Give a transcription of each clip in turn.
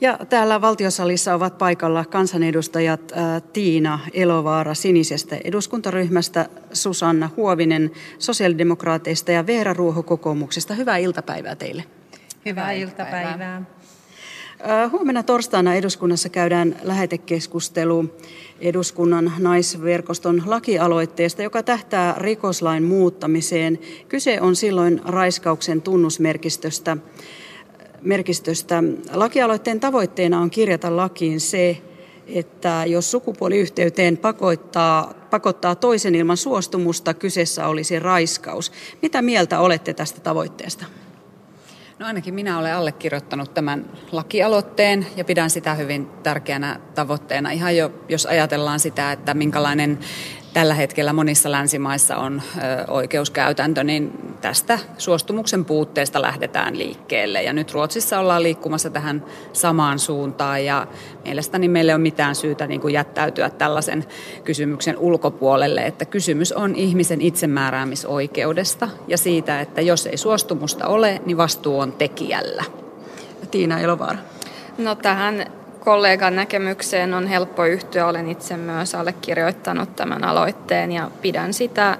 Ja täällä valtiosalissa ovat paikalla kansanedustajat Tiina Elovaara Sinisestä eduskuntaryhmästä, Susanna Huovinen sosiaalidemokraateista ja Veera Ruoho kokoomuksesta. Hyvää iltapäivää teille. Hyvää iltapäivää. Huomenna torstaina eduskunnassa käydään lähetekeskustelu eduskunnan naisverkoston lakialoitteesta, joka tähtää rikoslain muuttamiseen. Kyse on silloin raiskauksen tunnusmerkistöstä merkistöstä. Lakialoitteen tavoitteena on kirjata lakiin se, että jos sukupuoliyhteyteen pakottaa, pakottaa toisen ilman suostumusta, kyseessä olisi raiskaus. Mitä mieltä olette tästä tavoitteesta? No ainakin minä olen allekirjoittanut tämän lakialoitteen ja pidän sitä hyvin tärkeänä tavoitteena. Ihan jo, jos ajatellaan sitä, että minkälainen tällä hetkellä monissa länsimaissa on oikeuskäytäntö, niin tästä suostumuksen puutteesta lähdetään liikkeelle. Ja nyt Ruotsissa ollaan liikkumassa tähän samaan suuntaan ja mielestäni meille on mitään syytä niin kuin jättäytyä tällaisen kysymyksen ulkopuolelle, että kysymys on ihmisen itsemääräämisoikeudesta ja siitä, että jos ei suostumusta ole, niin vastuu on tekijällä. Tiina Elovaara. No tähän kollegan näkemykseen on helppo yhtyä. Olen itse myös allekirjoittanut tämän aloitteen ja pidän sitä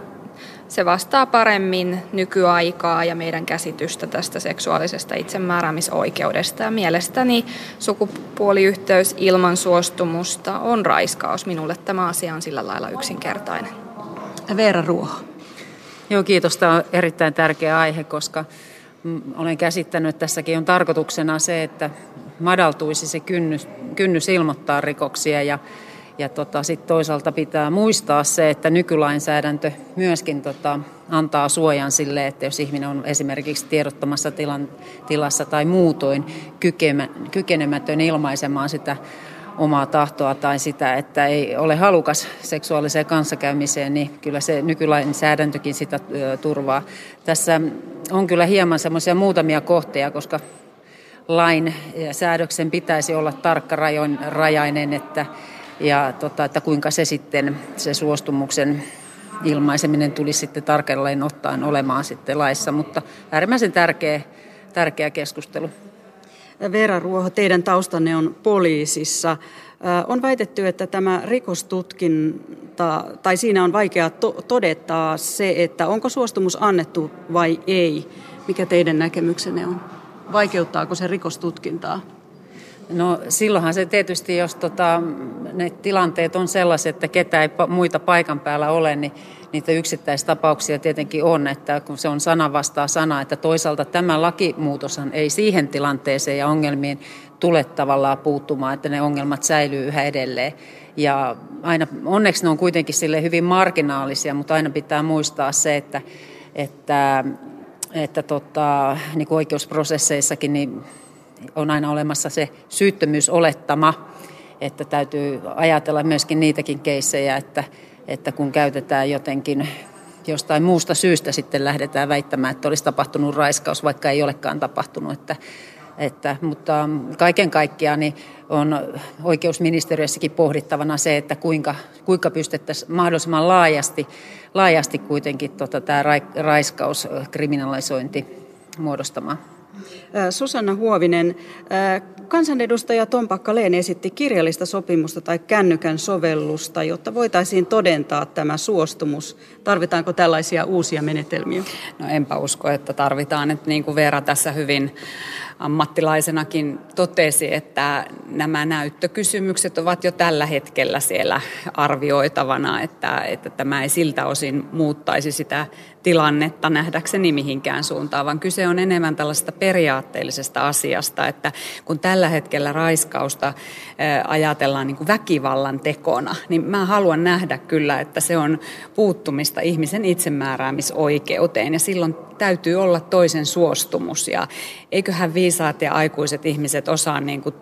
se vastaa paremmin nykyaikaa ja meidän käsitystä tästä seksuaalisesta itsemääräämisoikeudesta. Ja mielestäni sukupuoliyhteys ilman suostumusta on raiskaus. Minulle tämä asia on sillä lailla yksinkertainen. Veera Ruoho. Joo, kiitos. Tämä on erittäin tärkeä aihe, koska olen käsittänyt, että tässäkin on tarkoituksena se, että madaltuisi se kynnys, kynnys ilmoittaa rikoksia ja, ja tota, sitten toisaalta pitää muistaa se, että nykylainsäädäntö myöskin tota, antaa suojan sille, että jos ihminen on esimerkiksi tiedottomassa tilan, tilassa tai muutoin kykemä, kykenemätön ilmaisemaan sitä omaa tahtoa tai sitä, että ei ole halukas seksuaaliseen kanssakäymiseen, niin kyllä se nykylainsäädäntökin sitä turvaa. Tässä on kyllä hieman semmoisia muutamia kohteja, koska lain ja säädöksen pitäisi olla tarkkarajainen, että, ja tota, että kuinka se sitten, se suostumuksen ilmaiseminen tulisi sitten tarkalleen ottaen olemaan sitten laissa, mutta äärimmäisen tärkeä, tärkeä keskustelu. Veera Ruoho, teidän taustanne on poliisissa. On väitetty, että tämä rikostutkinta, tai siinä on vaikea to- todeta se, että onko suostumus annettu vai ei. Mikä teidän näkemyksenne on? Vaikeuttaako se rikostutkintaa? No silloinhan se tietysti, jos tota, ne tilanteet on sellaiset, että ketä ei muita paikan päällä ole, niin niitä yksittäistapauksia tietenkin on, että kun se on sana vastaa sana, että toisaalta tämä lakimuutoshan ei siihen tilanteeseen ja ongelmiin tule tavallaan puuttumaan, että ne ongelmat säilyy yhä edelleen. Ja aina, onneksi ne on kuitenkin sille hyvin marginaalisia, mutta aina pitää muistaa se, että, että että tota, niin kuin oikeusprosesseissakin niin on aina olemassa se syyttömyysolettama, että täytyy ajatella myöskin niitäkin keissejä, että, että kun käytetään jotenkin jostain muusta syystä sitten lähdetään väittämään, että olisi tapahtunut raiskaus, vaikka ei olekaan tapahtunut. Että, että, mutta kaiken kaikkiaan niin on oikeusministeriössäkin pohdittavana se, että kuinka, kuinka pystyttäisiin mahdollisimman laajasti, laajasti kuitenkin tota, tämä raiskaus kriminalisointi muodostamaan. Susanna Huovinen, kansanedustaja Tom Pakkaleen esitti kirjallista sopimusta tai kännykän sovellusta, jotta voitaisiin todentaa tämä suostumus. Tarvitaanko tällaisia uusia menetelmiä? No enpä usko, että tarvitaan. Että niin kuin Veera tässä hyvin ammattilaisenakin totesi, että nämä näyttökysymykset ovat jo tällä hetkellä siellä arvioitavana, että, että tämä ei siltä osin muuttaisi sitä tilannetta nähdäkseni mihinkään suuntaan, vaan kyse on enemmän tällaista periaatteellisesta asiasta, että kun tällä hetkellä raiskausta ajatellaan niin kuin väkivallan tekona, niin mä haluan nähdä kyllä, että se on puuttumista ihmisen itsemääräämisoikeuteen ja silloin täytyy olla toisen suostumus ja eiköhän viisaat ja aikuiset ihmiset osaa niin kuin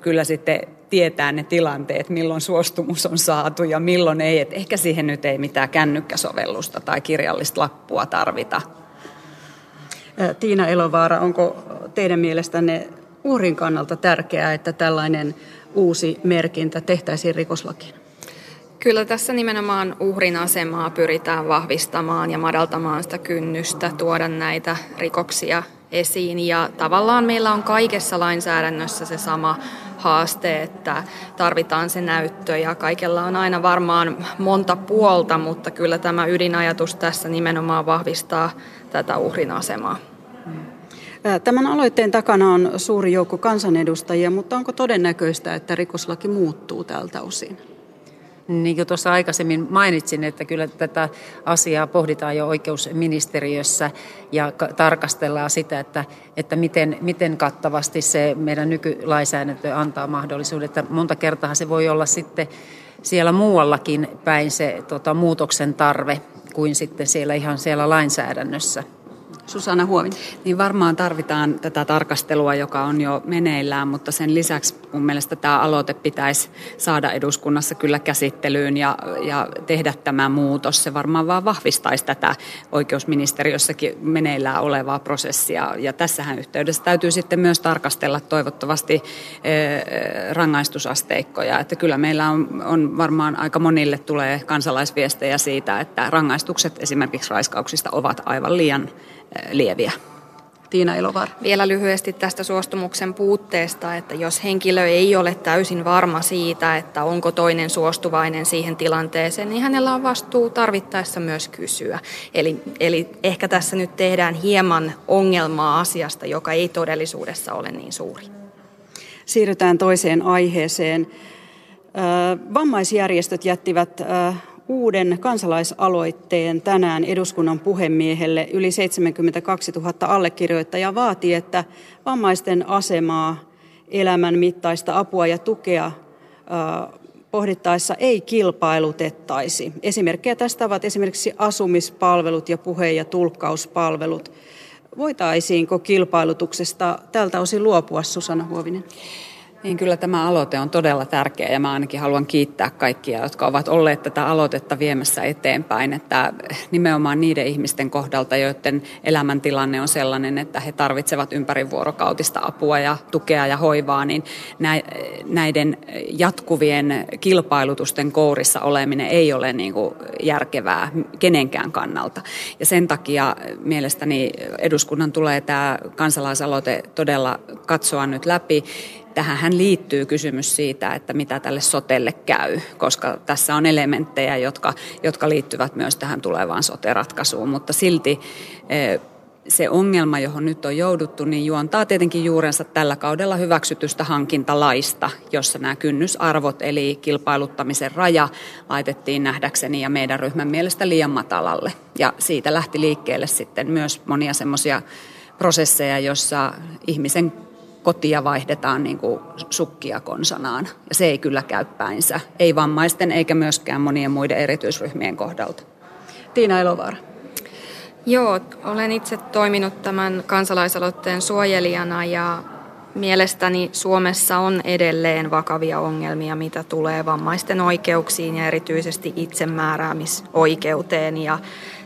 kyllä sitten tietää ne tilanteet, milloin suostumus on saatu ja milloin ei. Et ehkä siihen nyt ei mitään kännykkäsovellusta tai kirjallista lappua tarvita. Tiina Elovaara, onko teidän mielestänne uhrin kannalta tärkeää, että tällainen uusi merkintä tehtäisiin rikoslakiin? Kyllä tässä nimenomaan uhrin asemaa pyritään vahvistamaan ja madaltamaan sitä kynnystä tuoda näitä rikoksia esiin ja tavallaan meillä on kaikessa lainsäädännössä se sama haaste, että tarvitaan se näyttö ja kaikella on aina varmaan monta puolta, mutta kyllä tämä ydinajatus tässä nimenomaan vahvistaa tätä uhrin asemaa. Tämän aloitteen takana on suuri joukko kansanedustajia, mutta onko todennäköistä, että rikoslaki muuttuu tältä osin? Niin kuin tuossa aikaisemmin mainitsin, että kyllä tätä asiaa pohditaan jo oikeusministeriössä ja tarkastellaan sitä, että, että miten, miten kattavasti se meidän nykylainsäädäntö antaa mahdollisuuden. Että monta kertaa se voi olla sitten siellä muuallakin päin se tota, muutoksen tarve kuin sitten siellä ihan siellä lainsäädännössä. Susanna Huovin. Niin varmaan tarvitaan tätä tarkastelua, joka on jo meneillään, mutta sen lisäksi mun mielestä tämä aloite pitäisi saada eduskunnassa kyllä käsittelyyn ja, ja tehdä tämä muutos. Se varmaan vaan vahvistaisi tätä oikeusministeriössäkin meneillään olevaa prosessia. Ja tässähän yhteydessä täytyy sitten myös tarkastella toivottavasti rangaistusasteikkoja. Että kyllä meillä on, on varmaan aika monille tulee kansalaisviestejä siitä, että rangaistukset esimerkiksi raiskauksista ovat aivan liian lieviä. Tiina Elovar. Vielä lyhyesti tästä suostumuksen puutteesta, että jos henkilö ei ole täysin varma siitä, että onko toinen suostuvainen siihen tilanteeseen, niin hänellä on vastuu tarvittaessa myös kysyä. Eli, eli ehkä tässä nyt tehdään hieman ongelmaa asiasta, joka ei todellisuudessa ole niin suuri. Siirrytään toiseen aiheeseen. Vammaisjärjestöt jättivät uuden kansalaisaloitteen tänään eduskunnan puhemiehelle. Yli 72 000 allekirjoittajaa vaatii, että vammaisten asemaa, elämän mittaista apua ja tukea pohdittaessa ei kilpailutettaisi. Esimerkkejä tästä ovat esimerkiksi asumispalvelut ja puhe- ja tulkkauspalvelut. Voitaisiinko kilpailutuksesta tältä osin luopua, Susanna Huovinen? Niin kyllä tämä aloite on todella tärkeä ja mä ainakin haluan kiittää kaikkia, jotka ovat olleet tätä aloitetta viemässä eteenpäin, että nimenomaan niiden ihmisten kohdalta, joiden elämäntilanne on sellainen, että he tarvitsevat ympärivuorokautista apua ja tukea ja hoivaa, niin näiden jatkuvien kilpailutusten kourissa oleminen ei ole niin kuin järkevää kenenkään kannalta. Ja sen takia mielestäni eduskunnan tulee tämä kansalaisaloite todella katsoa nyt läpi Tähän liittyy kysymys siitä, että mitä tälle sotelle käy, koska tässä on elementtejä, jotka, jotka liittyvät myös tähän tulevaan soteratkaisuun, mutta silti e, se ongelma, johon nyt on jouduttu, niin juontaa tietenkin juurensa tällä kaudella hyväksytystä hankintalaista, jossa nämä kynnysarvot eli kilpailuttamisen raja laitettiin nähdäkseni ja meidän ryhmän mielestä liian matalalle. Ja siitä lähti liikkeelle sitten myös monia semmoisia prosesseja, jossa ihmisen kotia vaihdetaan niin kuin sukkia konsanaan. Ja se ei kyllä käy päinsä, ei vammaisten eikä myöskään monien muiden erityisryhmien kohdalta. Tiina Elovaara. Joo, olen itse toiminut tämän kansalaisaloitteen suojelijana ja mielestäni Suomessa on edelleen vakavia ongelmia, mitä tulee vammaisten oikeuksiin ja erityisesti itsemääräämisoikeuteen. Ja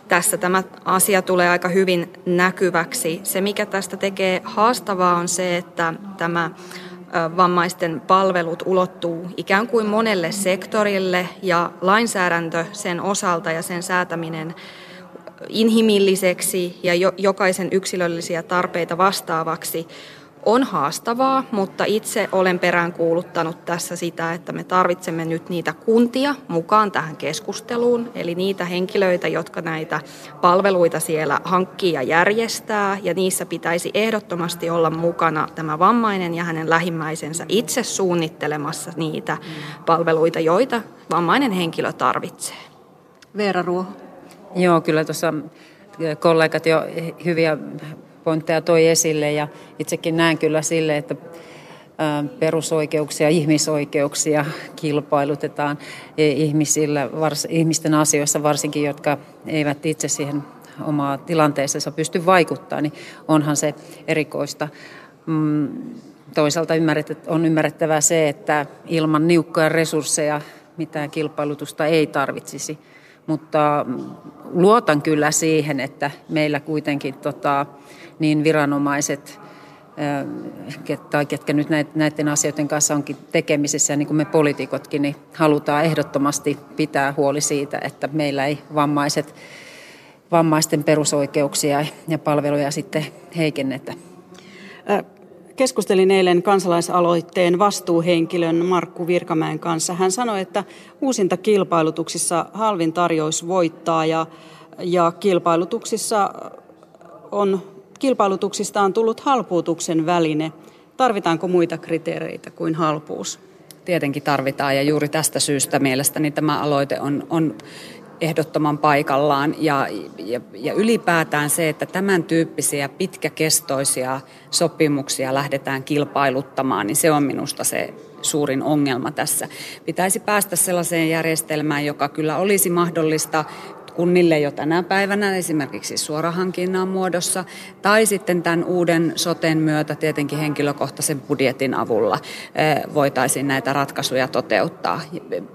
tässä tämä asia tulee aika hyvin näkyväksi. Se, mikä tästä tekee haastavaa, on se, että tämä vammaisten palvelut ulottuu ikään kuin monelle sektorille ja lainsäädäntö sen osalta ja sen säätäminen inhimilliseksi ja jokaisen yksilöllisiä tarpeita vastaavaksi on haastavaa, mutta itse olen peräänkuuluttanut tässä sitä, että me tarvitsemme nyt niitä kuntia mukaan tähän keskusteluun, eli niitä henkilöitä, jotka näitä palveluita siellä hankkii ja järjestää, ja niissä pitäisi ehdottomasti olla mukana tämä vammainen ja hänen lähimmäisensä itse suunnittelemassa niitä palveluita, joita vammainen henkilö tarvitsee. Veera Ruoho. Joo, kyllä tuossa kollegat jo hyviä pointteja toi esille ja itsekin näen kyllä sille, että perusoikeuksia, ihmisoikeuksia kilpailutetaan e, ihmisillä, vars, ihmisten asioissa varsinkin, jotka eivät itse siihen omaa tilanteeseensa pysty vaikuttamaan, niin onhan se erikoista. Mm, toisaalta on ymmärrettävää se, että ilman niukkoja resursseja mitään kilpailutusta ei tarvitsisi. Mutta luotan kyllä siihen, että meillä kuitenkin tota, niin viranomaiset tai ketkä nyt näiden asioiden kanssa onkin tekemisissä, niin kuin me poliitikotkin, niin halutaan ehdottomasti pitää huoli siitä, että meillä ei vammaiset vammaisten perusoikeuksia ja palveluja sitten heikennetä. Keskustelin eilen kansalaisaloitteen vastuuhenkilön Markku Virkamäen kanssa. Hän sanoi, että uusinta kilpailutuksissa halvin tarjous voittaa ja, ja kilpailutuksissa on, kilpailutuksista on tullut halpuutuksen väline. Tarvitaanko muita kriteereitä kuin halpuus? Tietenkin tarvitaan ja juuri tästä syystä mielestäni tämä aloite on, on ehdottoman paikallaan ja, ja, ja ylipäätään se, että tämän tyyppisiä pitkäkestoisia sopimuksia lähdetään kilpailuttamaan, niin se on minusta se suurin ongelma tässä. Pitäisi päästä sellaiseen järjestelmään, joka kyllä olisi mahdollista kunnille jo tänä päivänä esimerkiksi suorahankinnan muodossa tai sitten tämän uuden soten myötä tietenkin henkilökohtaisen budjetin avulla eh, voitaisiin näitä ratkaisuja toteuttaa.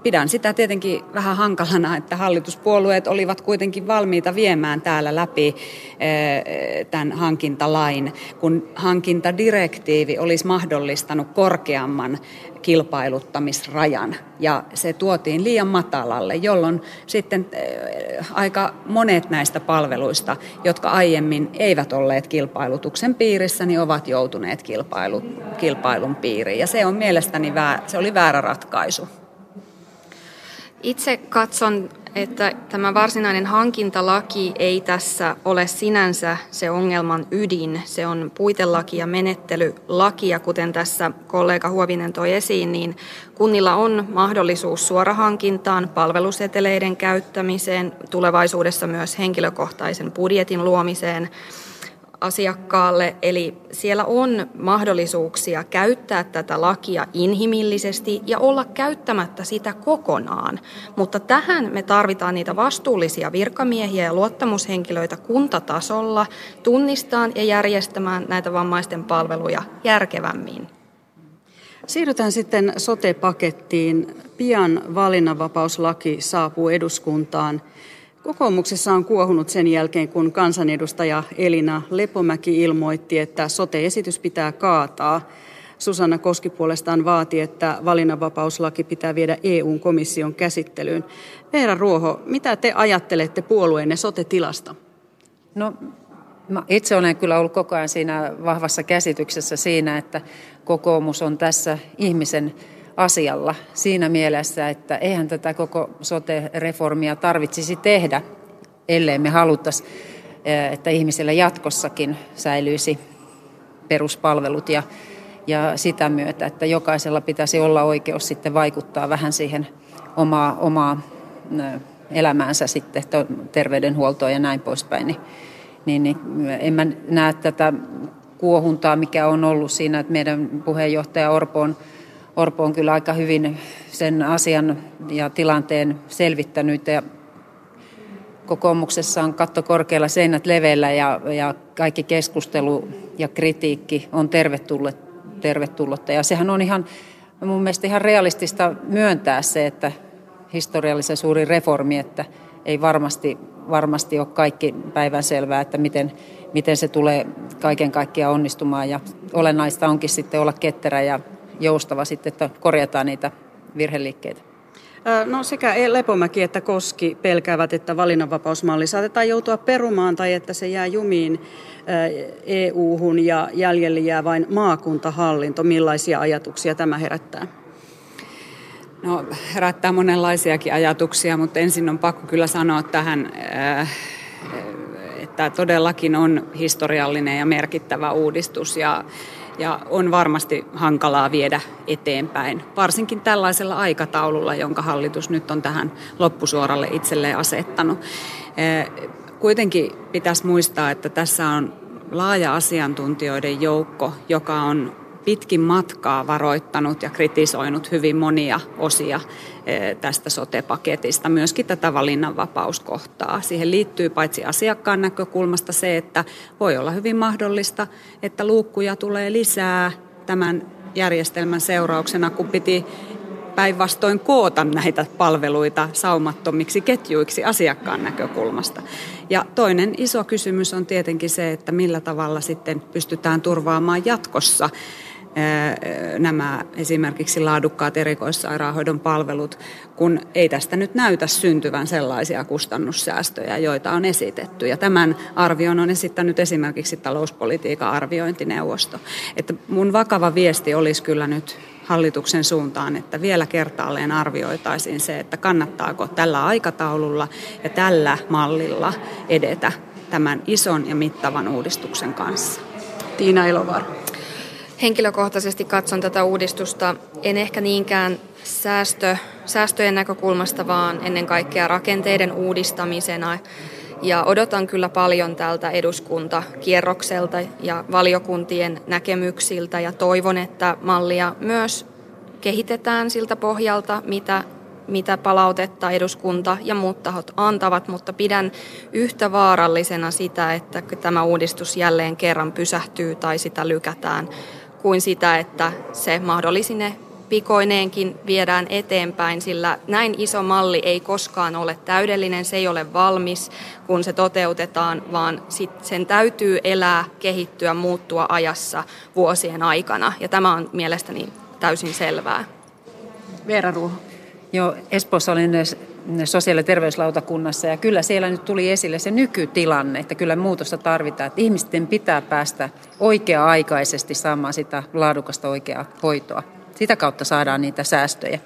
Pidän sitä tietenkin vähän hankalana, että hallituspuolueet olivat kuitenkin valmiita viemään täällä läpi eh, tämän hankintalain, kun hankintadirektiivi olisi mahdollistanut korkeamman kilpailuttamisrajan ja se tuotiin liian matalalle, jolloin sitten eh, aika monet näistä palveluista, jotka aiemmin eivät olleet kilpailutuksen piirissä, niin ovat joutuneet kilpailu, kilpailun piiriin ja se on mielestäni väär, se oli väärä ratkaisu. Itse katson että tämä varsinainen hankintalaki ei tässä ole sinänsä se ongelman ydin. Se on puitelaki ja menettelylaki ja kuten tässä kollega Huovinen toi esiin, niin kunnilla on mahdollisuus suorahankintaan, palveluseteleiden käyttämiseen, tulevaisuudessa myös henkilökohtaisen budjetin luomiseen – asiakkaalle. Eli siellä on mahdollisuuksia käyttää tätä lakia inhimillisesti ja olla käyttämättä sitä kokonaan. Mutta tähän me tarvitaan niitä vastuullisia virkamiehiä ja luottamushenkilöitä kuntatasolla tunnistaan ja järjestämään näitä vammaisten palveluja järkevämmin. Siirrytään sitten sote-pakettiin. Pian valinnanvapauslaki saapuu eduskuntaan. Kokoomuksessa on kuohunut sen jälkeen, kun kansanedustaja Elina Lepomäki ilmoitti, että sote-esitys pitää kaataa. Susanna Koski puolestaan vaati, että valinnanvapauslaki pitää viedä EUn komission käsittelyyn. Veera Ruoho, mitä te ajattelette puolueenne sote-tilasta? No, mä itse olen kyllä ollut koko ajan siinä vahvassa käsityksessä siinä, että kokoomus on tässä ihmisen asialla siinä mielessä, että eihän tätä koko sote-reformia tarvitsisi tehdä, ellei me haluttaisi, eh, että ihmisillä jatkossakin säilyisi peruspalvelut ja, ja sitä myötä, että jokaisella pitäisi olla oikeus sitten vaikuttaa vähän siihen omaa, omaa eh, elämäänsä sitten, terveydenhuoltoon ja näin poispäin, niin, niin, niin en mä näe tätä kuohuntaa, mikä on ollut siinä, että meidän puheenjohtaja Orpo on Orpo on kyllä aika hyvin sen asian ja tilanteen selvittänyt ja kokoomuksessa on katto korkealla, seinät leveillä ja, ja kaikki keskustelu ja kritiikki on tervetullut, tervetullutta. Ja sehän on ihan mun mielestä ihan realistista myöntää se, että historiallisen suuri reformi, että ei varmasti, varmasti ole kaikki päivänselvää, että miten, miten se tulee kaiken kaikkiaan onnistumaan. Ja olennaista onkin sitten olla ketterä ja joustava sitten, että korjataan niitä virheliikkeitä? No sekä Lepomäki että Koski pelkäävät, että valinnanvapausmalli saatetaan joutua perumaan tai että se jää jumiin EU-hun ja jäljelle jää vain maakuntahallinto. Millaisia ajatuksia tämä herättää? No herättää monenlaisiakin ajatuksia, mutta ensin on pakko kyllä sanoa tähän, että todellakin on historiallinen ja merkittävä uudistus ja ja on varmasti hankalaa viedä eteenpäin, varsinkin tällaisella aikataululla, jonka hallitus nyt on tähän loppusuoralle itselleen asettanut. Eh, kuitenkin pitäisi muistaa, että tässä on laaja asiantuntijoiden joukko, joka on pitkin matkaa varoittanut ja kritisoinut hyvin monia osia eh, tästä sote-paketista, myöskin tätä valinnanvapauskohtaa. Siihen liittyy paitsi asiakkaan näkökulmasta se, että voi olla hyvin mahdollista, että luukkuja tulee lisää tämän järjestelmän seurauksena, kun piti päinvastoin koota näitä palveluita saumattomiksi ketjuiksi asiakkaan näkökulmasta. Ja toinen iso kysymys on tietenkin se, että millä tavalla sitten pystytään turvaamaan jatkossa nämä esimerkiksi laadukkaat erikoissairaanhoidon palvelut, kun ei tästä nyt näytä syntyvän sellaisia kustannussäästöjä, joita on esitetty. Ja tämän arvion on esittänyt esimerkiksi talouspolitiikan arviointineuvosto. Että mun vakava viesti olisi kyllä nyt hallituksen suuntaan, että vielä kertaalleen arvioitaisiin se, että kannattaako tällä aikataululla ja tällä mallilla edetä tämän ison ja mittavan uudistuksen kanssa. Tiina Elovaara. Henkilökohtaisesti katson tätä uudistusta en ehkä niinkään säästö, säästöjen näkökulmasta, vaan ennen kaikkea rakenteiden uudistamisena. Ja odotan kyllä paljon tältä eduskuntakierrokselta ja valiokuntien näkemyksiltä ja toivon, että mallia myös kehitetään siltä pohjalta, mitä mitä palautetta eduskunta ja muut tahot antavat, mutta pidän yhtä vaarallisena sitä, että tämä uudistus jälleen kerran pysähtyy tai sitä lykätään, kuin sitä, että se mahdollisine pikoineenkin viedään eteenpäin, sillä näin iso malli ei koskaan ole täydellinen, se ei ole valmis, kun se toteutetaan, vaan sit sen täytyy elää, kehittyä, muuttua ajassa vuosien aikana. Ja tämä on mielestäni täysin selvää. Veera Ruoho. Joo, Espoossa olin sosiaali- ja terveyslautakunnassa ja kyllä siellä nyt tuli esille se nykytilanne, että kyllä muutosta tarvitaan, että ihmisten pitää päästä oikea-aikaisesti saamaan sitä laadukasta oikeaa hoitoa. Sitä kautta saadaan niitä säästöjä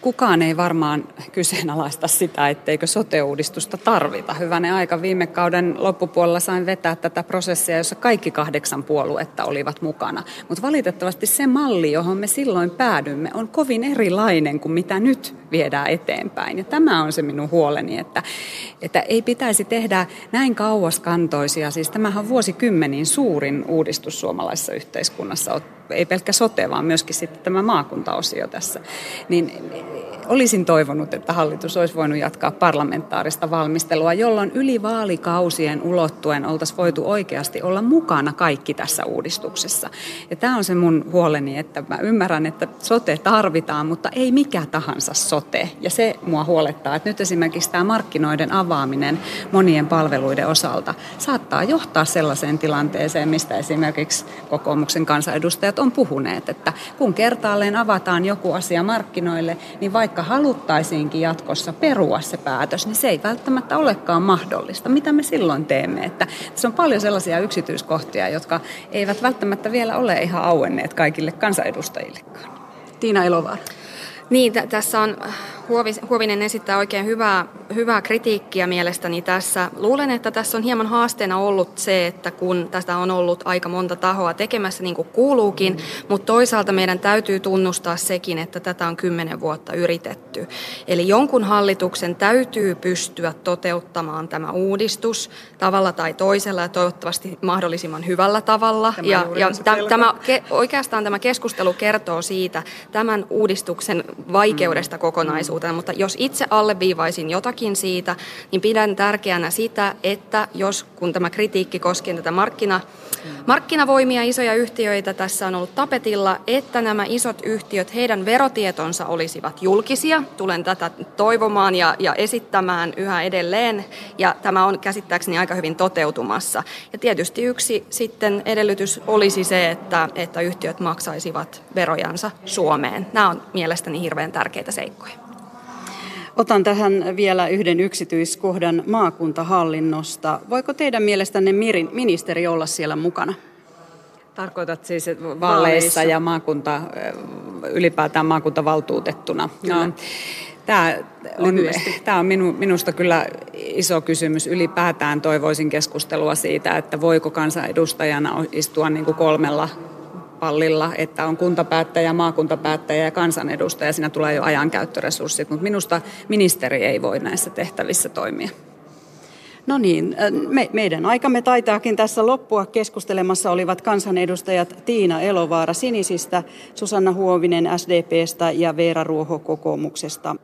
kukaan ei varmaan kyseenalaista sitä, etteikö sote-uudistusta tarvita. Hyvänen aika viime kauden loppupuolella sain vetää tätä prosessia, jossa kaikki kahdeksan puoluetta olivat mukana. Mutta valitettavasti se malli, johon me silloin päädymme, on kovin erilainen kuin mitä nyt viedään eteenpäin. Ja tämä on se minun huoleni, että, että ei pitäisi tehdä näin kauaskantoisia. Siis tämähän on vuosikymmeniin suurin uudistus suomalaisessa yhteiskunnassa ei pelkkä sote, vaan myöskin sitten tämä maakuntaosio tässä, niin olisin toivonut, että hallitus olisi voinut jatkaa parlamentaarista valmistelua, jolloin yli vaalikausien ulottuen oltaisiin voitu oikeasti olla mukana kaikki tässä uudistuksessa. Ja tämä on se mun huoleni, että mä ymmärrän, että sote tarvitaan, mutta ei mikä tahansa sote. Ja se mua huolettaa, että nyt esimerkiksi tämä markkinoiden avaaminen monien palveluiden osalta saattaa johtaa sellaiseen tilanteeseen, mistä esimerkiksi kokoomuksen kansanedustajat on puhuneet, että kun kertaalleen avataan joku asia markkinoille, niin vaikka haluttaisiinkin jatkossa perua se päätös, niin se ei välttämättä olekaan mahdollista. Mitä me silloin teemme? Että se on paljon sellaisia yksityiskohtia, jotka eivät välttämättä vielä ole ihan auenneet kaikille kansanedustajillekaan. Tiina Elovaara. Niin, t- tässä on Huovinen esittää oikein hyvää, hyvää kritiikkiä mielestäni tässä. Luulen, että tässä on hieman haasteena ollut se, että kun tästä on ollut aika monta tahoa tekemässä niin kuin kuuluukin, mutta toisaalta meidän täytyy tunnustaa sekin, että tätä on kymmenen vuotta yritetty. Eli jonkun hallituksen täytyy pystyä toteuttamaan tämä uudistus tavalla tai toisella ja toivottavasti mahdollisimman hyvällä tavalla. Tämä ja, ja t- tämä, oikeastaan tämä keskustelu kertoo siitä tämän uudistuksen vaikeudesta mm. tulevaisuuteen, mutta jos itse alleviivaisin jotakin siitä, niin pidän tärkeänä sitä, että jos kun tämä kritiikki koskien tätä markkina, markkinavoimia, isoja yhtiöitä tässä on ollut tapetilla, että nämä isot yhtiöt, heidän verotietonsa olisivat julkisia. Tulen tätä toivomaan ja, ja esittämään yhä edelleen, ja tämä on käsittääkseni aika hyvin toteutumassa. Ja tietysti yksi sitten edellytys olisi se, että, että yhtiöt maksaisivat verojansa Suomeen. Nämä on mielestäni hirveän tärkeitä seikkoja. Otan tähän vielä yhden yksityiskohdan maakuntahallinnosta. Voiko teidän mielestänne ministeri olla siellä mukana? Tarkoitat siis vaaleissa, vaaleissa. ja maakunta, ylipäätään maakuntavaltuutettuna. No, Tämä on, tämä on minu, minusta kyllä iso kysymys. Ylipäätään toivoisin keskustelua siitä, että voiko kansanedustajana istua niin kuin kolmella pallilla, että on kuntapäättäjä, maakuntapäättäjä ja kansanedustaja. Siinä tulee jo ajankäyttöresurssit, mutta minusta ministeri ei voi näissä tehtävissä toimia. No niin, me, meidän aikamme taitaakin tässä loppua. Keskustelemassa olivat kansanedustajat Tiina Elovaara Sinisistä, Susanna Huovinen SDPstä ja Veera Ruoho kokoomuksesta.